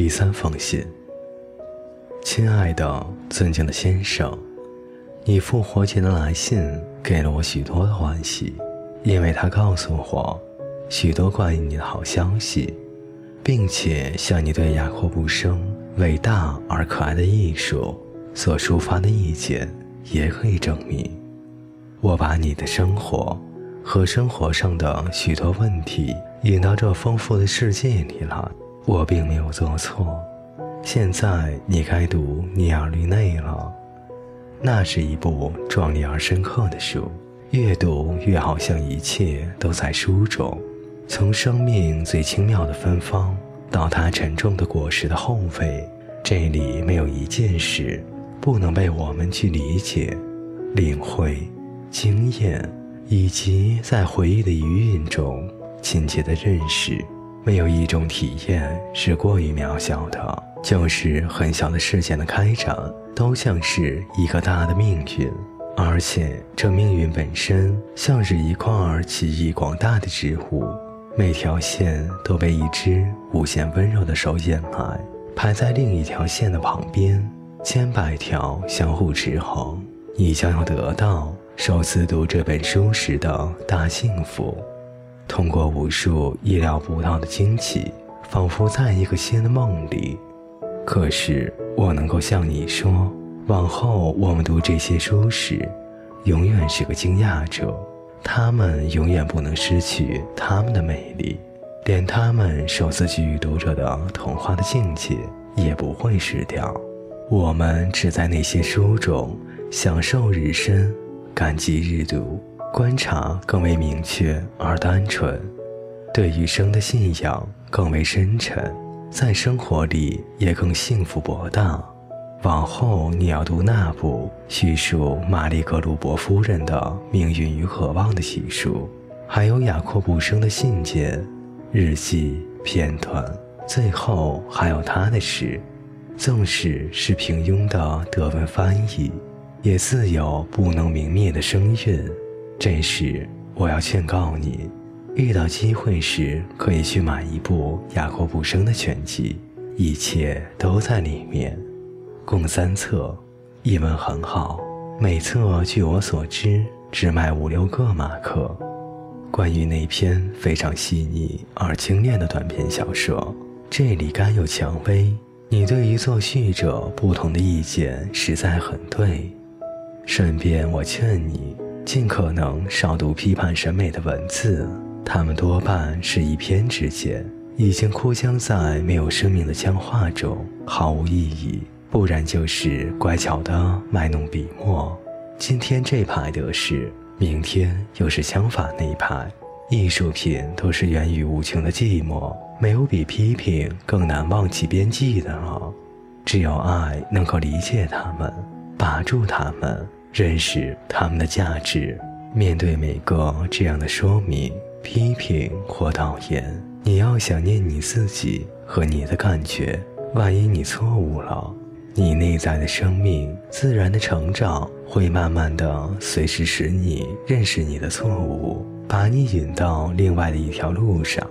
第三封信，亲爱的、尊敬的先生，你复活节的来信给了我许多的欢喜，因为他告诉我许多关于你的好消息，并且向你对雅各布生伟大而可爱的艺术所抒发的意见也可以证明，我把你的生活和生活上的许多问题引到这丰富的世界里来。我并没有做错。现在你该读《尼尔律内》了，那是一部壮丽而深刻的书。越读越好像一切都在书中，从生命最轻妙的芬芳到它沉重的果实的后味，这里没有一件事不能被我们去理解、领会、经验，以及在回忆的余韵中亲切的认识。没有一种体验是过于渺小的，就是很小的事件的开展，都像是一个大的命运，而且这命运本身像是一块奇异广大的植物，每条线都被一只无限温柔的手掩埋，排在另一条线的旁边，千百条相互持衡，你将要得到首次读这本书时的大幸福。通过无数意料不到的惊奇，仿佛在一个新的梦里。可是我能够向你说，往后我们读这些书时，永远是个惊讶者。他们永远不能失去他们的美丽，连他们首次给予读者的童话的境界也不会失掉。我们只在那些书中享受日深，感激日读。观察更为明确而单纯，对余生的信仰更为深沉，在生活里也更幸福博大。往后你要读那部叙述玛丽格鲁伯夫人的命运与渴望的奇书，还有雅克布生的信件、日记片段，最后还有他的诗，纵使是平庸的德文翻译，也自有不能泯灭的声韵。这时，我要劝告你，遇到机会时可以去买一部雅各布生的全集，一切都在里面，共三册，译文很好，每册据我所知只卖五六个马克。关于那篇非常细腻而精炼的短篇小说，这里甘有蔷薇。你对于作序者不同的意见实在很对，顺便我劝你。尽可能少读批判审美的文字，它们多半是一篇之见，已经枯僵在没有生命的僵化中，毫无意义；不然就是乖巧的卖弄笔墨。今天这派得势，明天又是相反那一派。艺术品都是源于无穷的寂寞，没有比批评更难忘记边际的了。只有爱能够理解他们，把住他们。认识他们的价值。面对每个这样的说明、批评或导言，你要想念你自己和你的感觉。万一你错误了，你内在的生命自然的成长会慢慢的随时使你认识你的错误，把你引到另外的一条路上，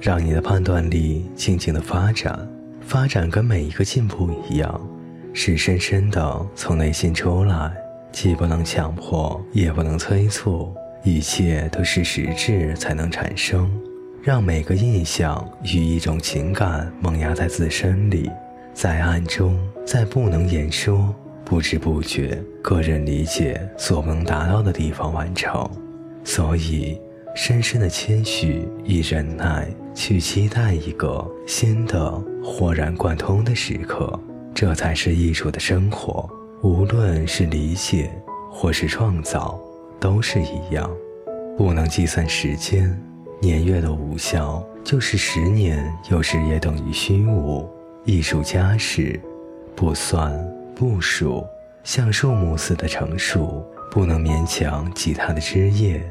让你的判断力静静的发展。发展跟每一个进步一样，是深深的从内心出来。既不能强迫，也不能催促，一切都是实质才能产生。让每个印象与一种情感萌芽在自身里，在暗中，在不能言说、不知不觉、个人理解所能达到的地方完成。所以，深深的谦虚与忍耐，去期待一个新的豁然贯通的时刻，这才是艺术的生活。无论是理解或是创造，都是一样。不能计算时间，年月的无效就是十年，有时也等于虚无。艺术家是不算不数，像树木似的成熟，不能勉强挤它的枝叶，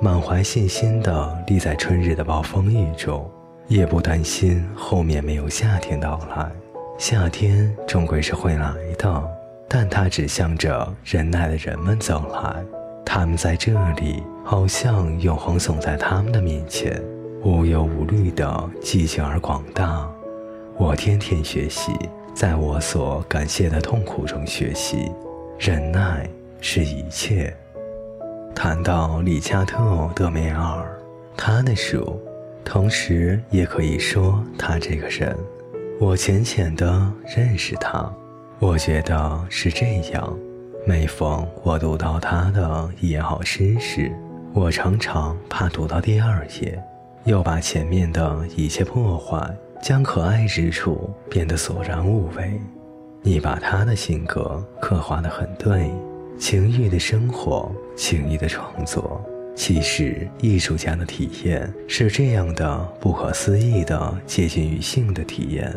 满怀信心地立在春日的暴风雨中，也不担心后面没有夏天到来。夏天终归是会来的。但它指向着忍耐的人们走来，他们在这里，好像永恒耸在他们的面前，无忧无虑的寂静而广大。我天天学习，在我所感谢的痛苦中学习。忍耐是一切。谈到理查特·德梅尔，他的书，同时也可以说他这个人，我浅浅的认识他。我觉得是这样。每逢我读到他的一好诗时，我常常怕读到第二页，又把前面的一切破坏，将可爱之处变得索然无味。你把他的性格刻画得很对，情欲的生活，情欲的创作。其实，艺术家的体验是这样的不可思议的接近于性的体验，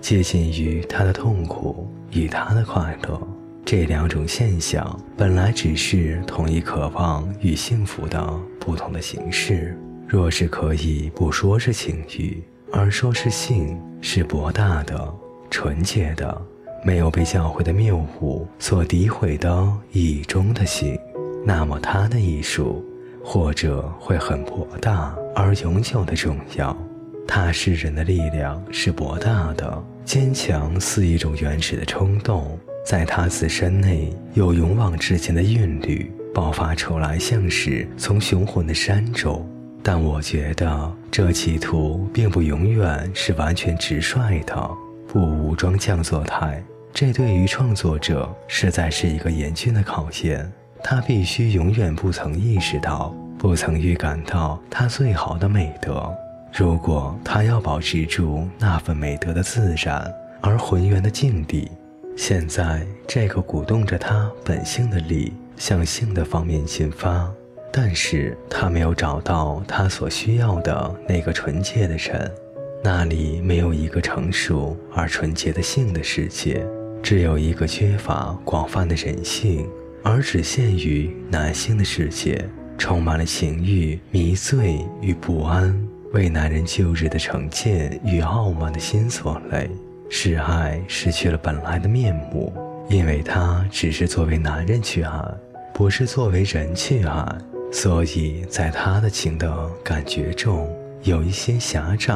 接近于他的痛苦与他的快乐。这两种现象本来只是同一渴望与幸福的不同的形式。若是可以不说是情欲，而说是性，是博大的、纯洁的。没有被教会的谬误所诋毁的意中的性，那么他的艺术或者会很博大而永久的重要。他是人的力量是博大的，坚强似一种原始的冲动，在他自身内有勇往直前的韵律爆发出来，像是从雄浑的山中。但我觉得这企图并不永远是完全直率的，不武装降作态。这对于创作者实在是一个严峻的考验。他必须永远不曾意识到，不曾预感到他最好的美德。如果他要保持住那份美德的自然而浑圆的境地，现在这个鼓动着他本性的力向性的方面进发，但是他没有找到他所需要的那个纯洁的人，那里没有一个成熟而纯洁的性的世界。只有一个缺乏广泛的人性，而只限于男性的世界，充满了情欲、迷醉与不安，为男人旧日的成见与傲慢的心所累，使爱失去了本来的面目。因为他只是作为男人去爱，不是作为人去爱，所以在他的情的感觉中有一些狭窄、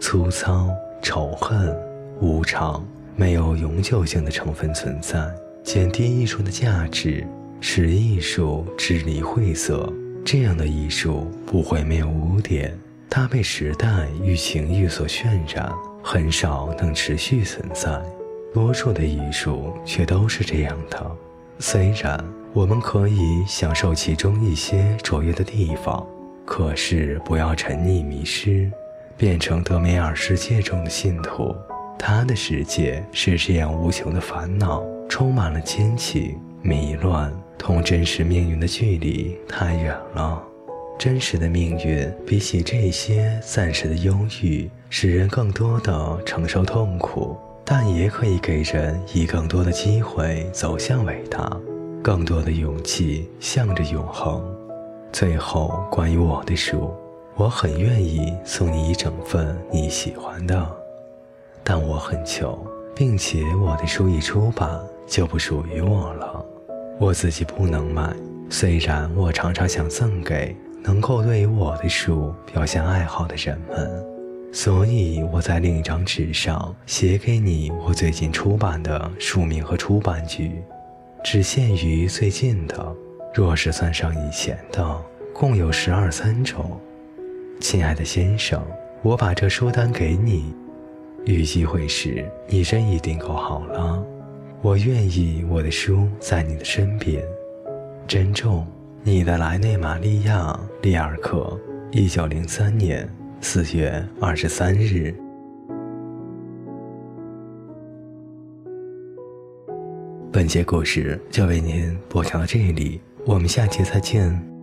粗糙、仇恨、无常。没有永久性的成分存在，减低艺术的价值，使艺术支离晦涩。这样的艺术不会没有污点，它被时代与情欲所渲染，很少能持续存在。多数的艺术却都是这样的。虽然我们可以享受其中一些卓越的地方，可是不要沉溺迷失，变成德梅尔世界中的信徒。他的世界是这样无穷的烦恼，充满了奸情、迷乱，同真实命运的距离太远了。真实的命运比起这些暂时的忧郁，使人更多的承受痛苦，但也可以给人以更多的机会走向伟大，更多的勇气向着永恒。最后，关于我的书，我很愿意送你一整份你喜欢的。但我很穷，并且我的书一出版就不属于我了，我自己不能买。虽然我常常想赠给能够对于我的书表现爱好的人们，所以我在另一张纸上写给你我最近出版的书名和出版局，只限于最近的。若是算上以前的，共有十二三种。亲爱的先生，我把这书单给你。遇机会时，你真一定够好了。我愿意我的书在你的身边。珍重，你的莱内玛利亚·利尔克，一九零三年四月二十三日。本节故事就为您播讲到这里，我们下期再见。